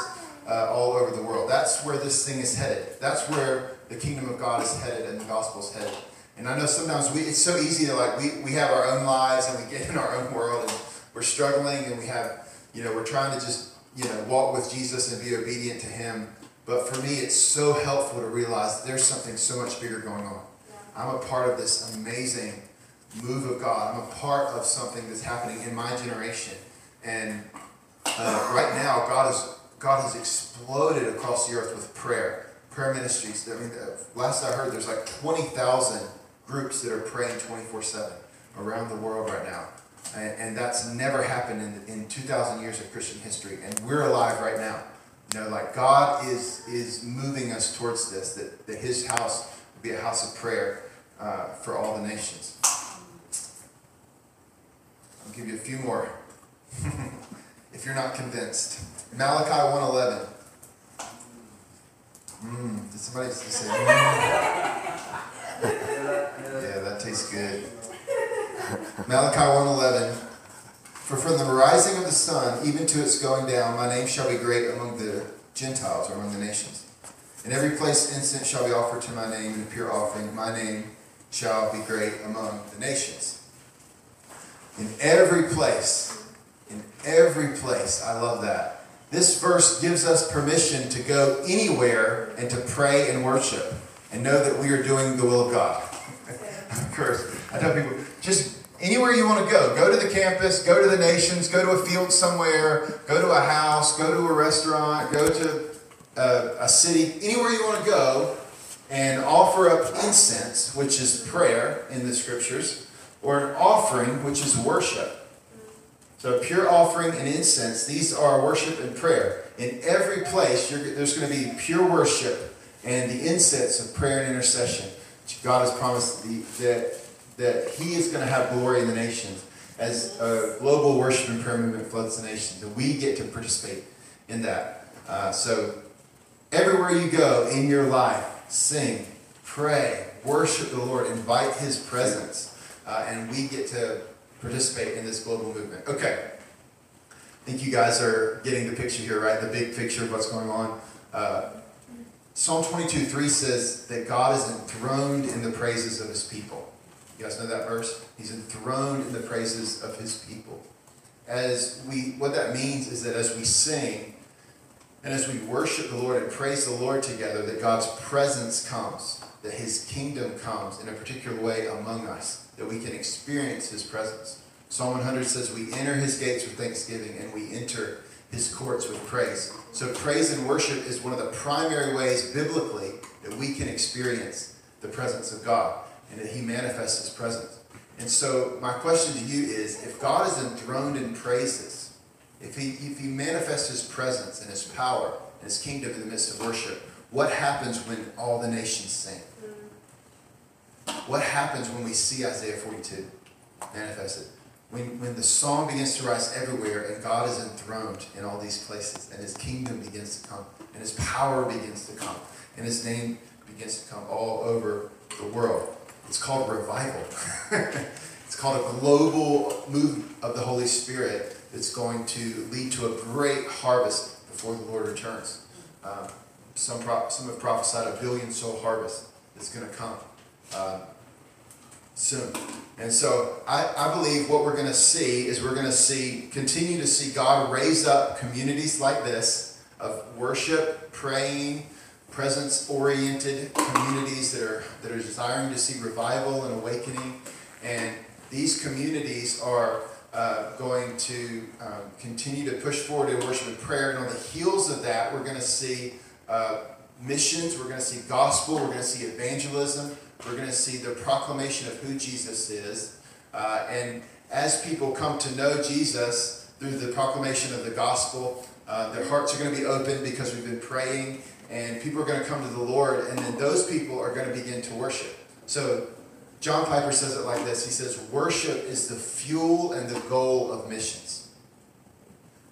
uh, all over the world. That's where this thing is headed. That's where the kingdom of God is headed and the gospel is headed. And I know sometimes we, it's so easy to like, we, we have our own lives and we get in our own world and we're struggling and we have, you know, we're trying to just, you know, walk with Jesus and be obedient to Him. But for me, it's so helpful to realize there's something so much bigger going on. I'm a part of this amazing move of God. I'm a part of something that's happening in my generation. And uh, right now, God, is, God has exploded across the earth with prayer, prayer ministries. I mean, last I heard, there's like 20,000 groups that are praying 24 7 around the world right now. And, and that's never happened in, in 2,000 years of Christian history. And we're alive right now. You know, like God is, is moving us towards this, that, that His house will be a house of prayer uh, for all the nations. I'll give you a few more if you're not convinced. Malachi 111. Mm, did somebody say? Mm. Yeah, that tastes good. Malachi 1.11 For from the rising of the sun even to its going down, my name shall be great among the Gentiles, or among the nations. In every place incense shall be offered to my name, and a pure offering. My name shall be great among the nations. In every place, in every place, I love that. This verse gives us permission to go anywhere and to pray and worship and know that we are doing the will of God. of course, I tell people, just anywhere you want to go, go to the campus, go to the nations, go to a field somewhere, go to a house, go to a restaurant, go to a, a city, anywhere you want to go, and offer up incense, which is prayer in the scriptures, or an offering, which is worship. So, pure offering and incense, these are worship and prayer. In every place, there's going to be pure worship and the incense of prayer and intercession. God has promised that, that He is going to have glory in the nations as a global worship and prayer movement floods the nations. And we get to participate in that. Uh, so, everywhere you go in your life, sing, pray, worship the Lord, invite His presence, uh, and we get to participate in this global movement. Okay. I think you guys are getting the picture here, right? The big picture of what's going on. Uh, Psalm 22 3 says that God is enthroned in the praises of his people. You guys know that verse? He's enthroned in the praises of his people. As we, what that means is that as we sing and as we worship the Lord and praise the Lord together, that God's presence comes, that his kingdom comes in a particular way among us that we can experience his presence. Psalm 100 says, We enter his gates with thanksgiving and we enter his courts with praise. So, praise and worship is one of the primary ways biblically that we can experience the presence of God and that he manifests his presence. And so, my question to you is if God is enthroned in praises, if he, if he manifests his presence and his power and his kingdom in the midst of worship, what happens when all the nations sing? Mm. What happens when we see Isaiah 42 manifested? When, when the song begins to rise everywhere and God is enthroned in all these places and his kingdom begins to come and his power begins to come and his name begins to come all over the world. It's called revival. it's called a global move of the Holy Spirit that's going to lead to a great harvest before the Lord returns. Um, some, some have prophesied a billion soul harvest that's going to come uh, soon. And so I, I believe what we're going to see is we're going to see, continue to see God raise up communities like this of worship, praying, presence oriented communities that are, that are desiring to see revival and awakening. And these communities are uh, going to um, continue to push forward in worship and prayer. And on the heels of that, we're going to see uh, missions, we're going to see gospel, we're going to see evangelism, we're going to see the proclamation of who Jesus is. Uh, and as people come to know Jesus through the proclamation of the gospel, uh, their hearts are going to be open because we've been praying, and people are going to come to the Lord, and then those people are going to begin to worship. So, John Piper says it like this He says, Worship is the fuel and the goal of missions.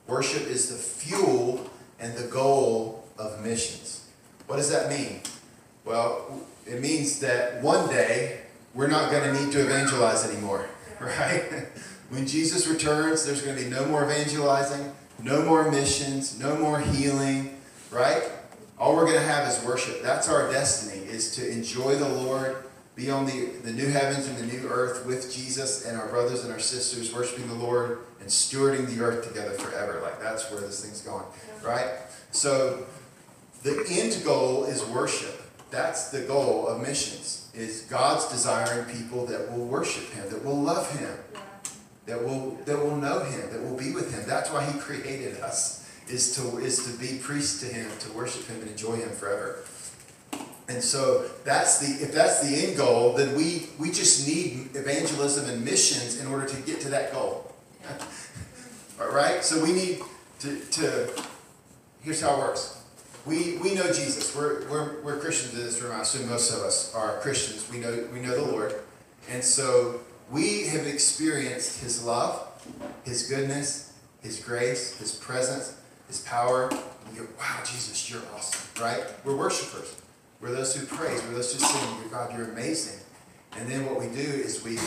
Worship is the fuel and the goal of missions. What does that mean? Well, it means that one day we're not going to need to evangelize anymore, right? when Jesus returns, there's going to be no more evangelizing, no more missions, no more healing, right? All we're going to have is worship. That's our destiny, is to enjoy the Lord, be on the, the new heavens and the new earth with Jesus and our brothers and our sisters, worshiping the Lord and stewarding the earth together forever. Like, that's where this thing's going, right? So, the end goal is worship. That's the goal of missions, is God's desiring people that will worship Him, that will love Him, that will, that will know Him, that will be with Him. That's why He created us, is to, is to be priests to Him, to worship Him and enjoy Him forever. And so that's the if that's the end goal, then we we just need evangelism and missions in order to get to that goal. All right? So we need to, to here's how it works we, we know Jesus. We're, we're, we're Christians in this room. I assume most of us are Christians. We know, we know the Lord. And so we have experienced His love, His goodness, His grace, His presence, His power. We go, wow, Jesus, you're awesome, right? We're worshipers. We're those who praise. We're those who sing. God, you're amazing. And then what we do is we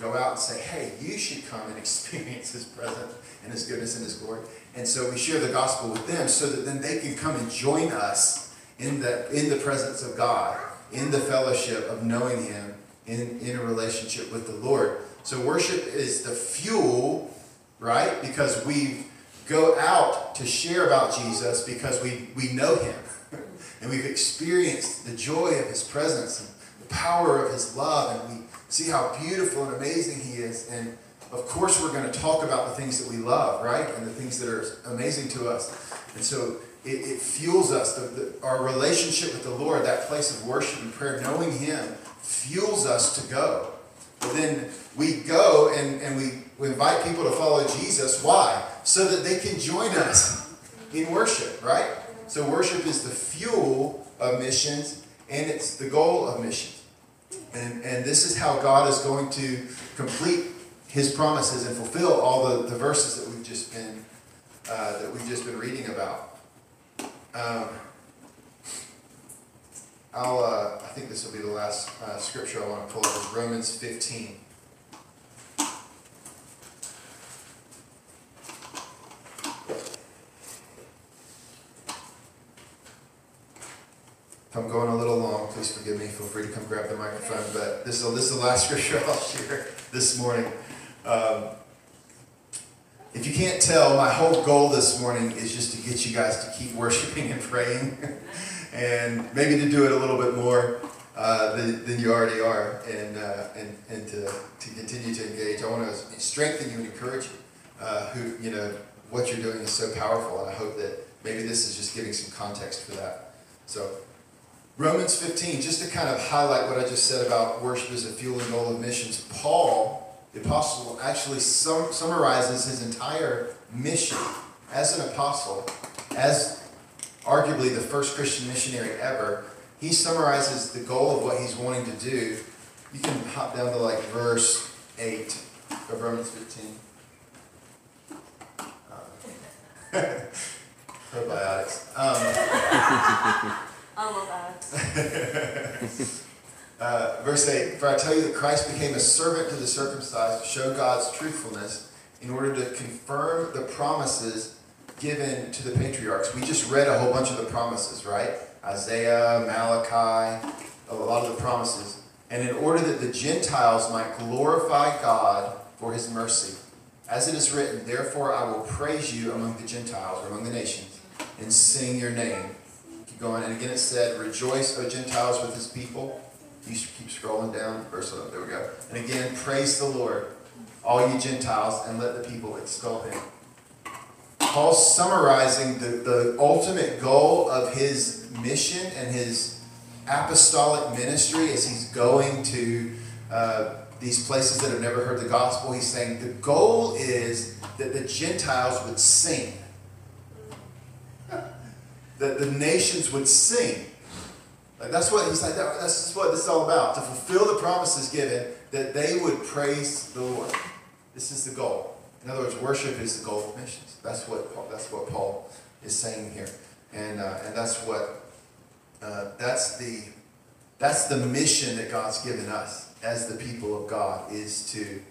go out and say, hey, you should come and experience His presence and His goodness and His glory. And so we share the gospel with them so that then they can come and join us in the, in the presence of God, in the fellowship of knowing Him, in, in a relationship with the Lord. So worship is the fuel, right? Because we go out to share about Jesus because we, we know Him. and we've experienced the joy of His presence and the power of His love. And we see how beautiful and amazing He is. And of course we're going to talk about the things that we love, right? And the things that are amazing to us. And so it, it fuels us. The, the, our relationship with the Lord, that place of worship and prayer, knowing Him, fuels us to go. But then we go and, and we, we invite people to follow Jesus. Why? So that they can join us in worship, right? So worship is the fuel of missions and it's the goal of missions. And, and this is how God is going to complete his promises and fulfill all the, the verses that we've just been uh, that we've just been reading about. Um, I'll, uh, I think this will be the last uh, scripture I want to pull up is Romans 15. If I'm going a little long, please forgive me. Feel free to come grab the microphone. But this is, this is the last scripture I'll share this morning. Um, if you can't tell, my whole goal this morning is just to get you guys to keep worshiping and praying, and maybe to do it a little bit more uh, than, than you already are, and uh, and and to, to continue to engage. I want to strengthen you and encourage you. Uh, who you know what you're doing is so powerful, and I hope that maybe this is just giving some context for that. So. Romans 15, just to kind of highlight what I just said about worship as a fuel and goal of missions, Paul, the apostle, actually sum, summarizes his entire mission as an apostle, as arguably the first Christian missionary ever. He summarizes the goal of what he's wanting to do. You can hop down to like verse 8 of Romans 15. Um, probiotics. Um, I love that. Verse 8 For I tell you that Christ became a servant to the circumcised to show God's truthfulness in order to confirm the promises given to the patriarchs. We just read a whole bunch of the promises, right? Isaiah, Malachi, a lot of the promises. And in order that the Gentiles might glorify God for his mercy. As it is written, Therefore I will praise you among the Gentiles, or among the nations, and sing your name Keep going. And again, it said, Rejoice, O Gentiles, with his people. You should keep scrolling down. Verse 11. There we go. And again, praise the Lord, all you Gentiles, and let the people extol him. Paul's summarizing the, the ultimate goal of his mission and his apostolic ministry as he's going to uh, these places that have never heard the gospel. He's saying the goal is that the Gentiles would sing that the nations would sing. Like that's what he's like. That, that's what this is all about. To fulfill the promises given, that they would praise the Lord. This is the goal. In other words, worship is the goal of missions. That's what Paul, that's what Paul is saying here, and uh, and that's what uh, that's the that's the mission that God's given us as the people of God is to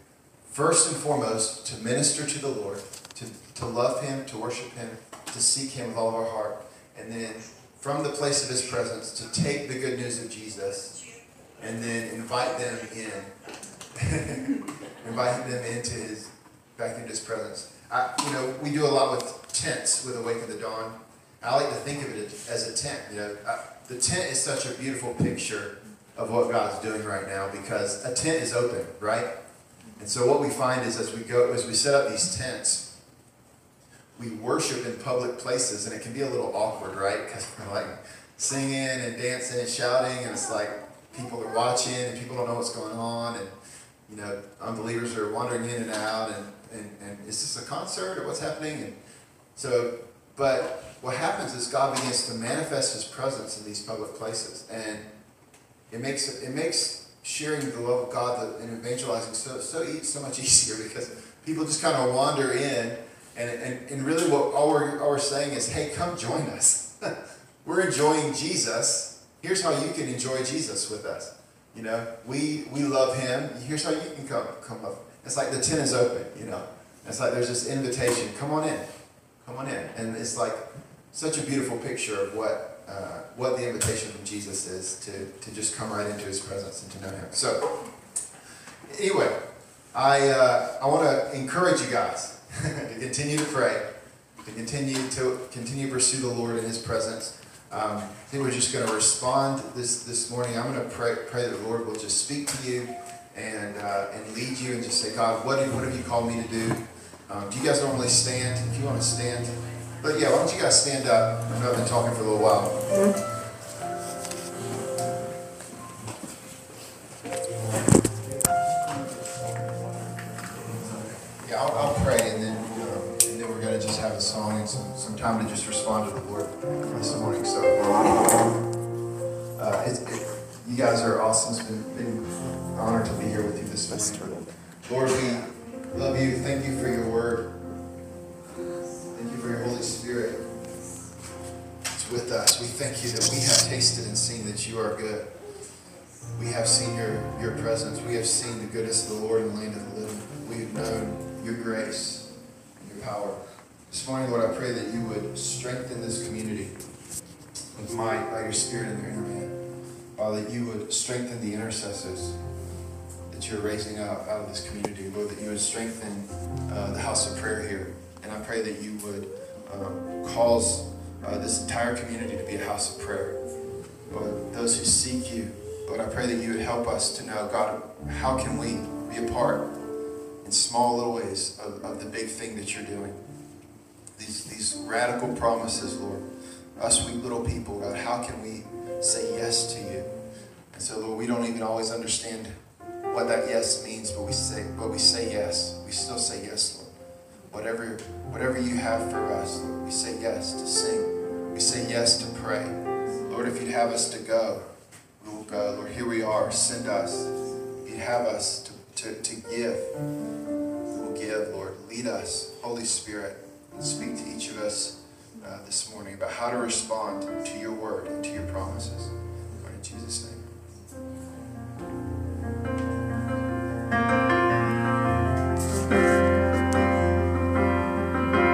first and foremost to minister to the Lord, to, to love Him, to worship Him, to seek Him with all of our heart, and then from the place of his presence to take the good news of Jesus and then invite them in. invite them into his back into his presence. I, you know, we do a lot with tents with Awaken the Dawn. I like to think of it as a tent. You know, I, the tent is such a beautiful picture of what God's doing right now because a tent is open, right? And so what we find is as we go, as we set up these tents, we worship in public places, and it can be a little awkward, right? Because we're like singing and dancing and shouting, and it's like people are watching, and people don't know what's going on, and you know, unbelievers are wandering in and out, and, and, and is this a concert or what's happening? And so, but what happens is God begins to manifest His presence in these public places, and it makes it makes sharing the love of God and evangelizing so so so much easier because people just kind of wander in and, and, and really, what all we're, all we're saying is, hey, come join us. we're enjoying Jesus. Here's how you can enjoy Jesus with us. You know, we we love Him. Here's how you can come come up. It's like the tent is open. You know, it's like there's this invitation. Come on in, come on in, and it's like such a beautiful picture of what uh, what the invitation from Jesus is to to just come right into His presence and to know Him. So, anyway, I uh, I want to encourage you guys to continue to pray, to continue to continue to pursue the Lord in His presence. Um, I think we're just going to respond this this morning. I'm going to pray pray that the Lord will just speak to you and, uh, and lead you and just say, God, what, what have you called me to do? Um, do you guys normally stand? If you want to stand. But yeah, why don't you guys stand up? I know I've been talking for a little while. Yeah, I'll, I'll pray and then, um, and then we're gonna just have a song and some, some time to just respond to the Lord this morning, so. Uh, it's, it, you guys are awesome, it's been, been an honor to be here with you this morning. Lord, we love you, thank you for your word. Thank you for your Holy Spirit. It's with us, we thank you that we have tasted and seen that you are good. We have seen your, your presence. We have seen the goodness of the Lord in the land of the living. We have known your grace and your power. This morning, Lord, I pray that you would strengthen this community with might by your Spirit and their inner man. Father, that you would strengthen the intercessors that you're raising up out of this community. Lord, that you would strengthen uh, the house of prayer here. And I pray that you would um, cause uh, this entire community to be a house of prayer. Lord, those who seek you, Lord, I pray that you would help us to know, God, how can we be a part in small little ways of, of the big thing that you're doing? These, these radical promises, Lord. Us weak little people, God, how can we say yes to you? And so, Lord, we don't even always understand what that yes means, but we say, but we say yes. We still say yes, Lord. Whatever, whatever you have for us, Lord, we say yes to sing. We say yes to pray. Lord, if you'd have us to go, we will go. Lord, here we are. Send us. If you'd have us to, to, to give, we will give, Lord. Lead us, Holy Spirit, speak to each of us uh, this morning about how to respond to your word and to your promises. In Jesus' name.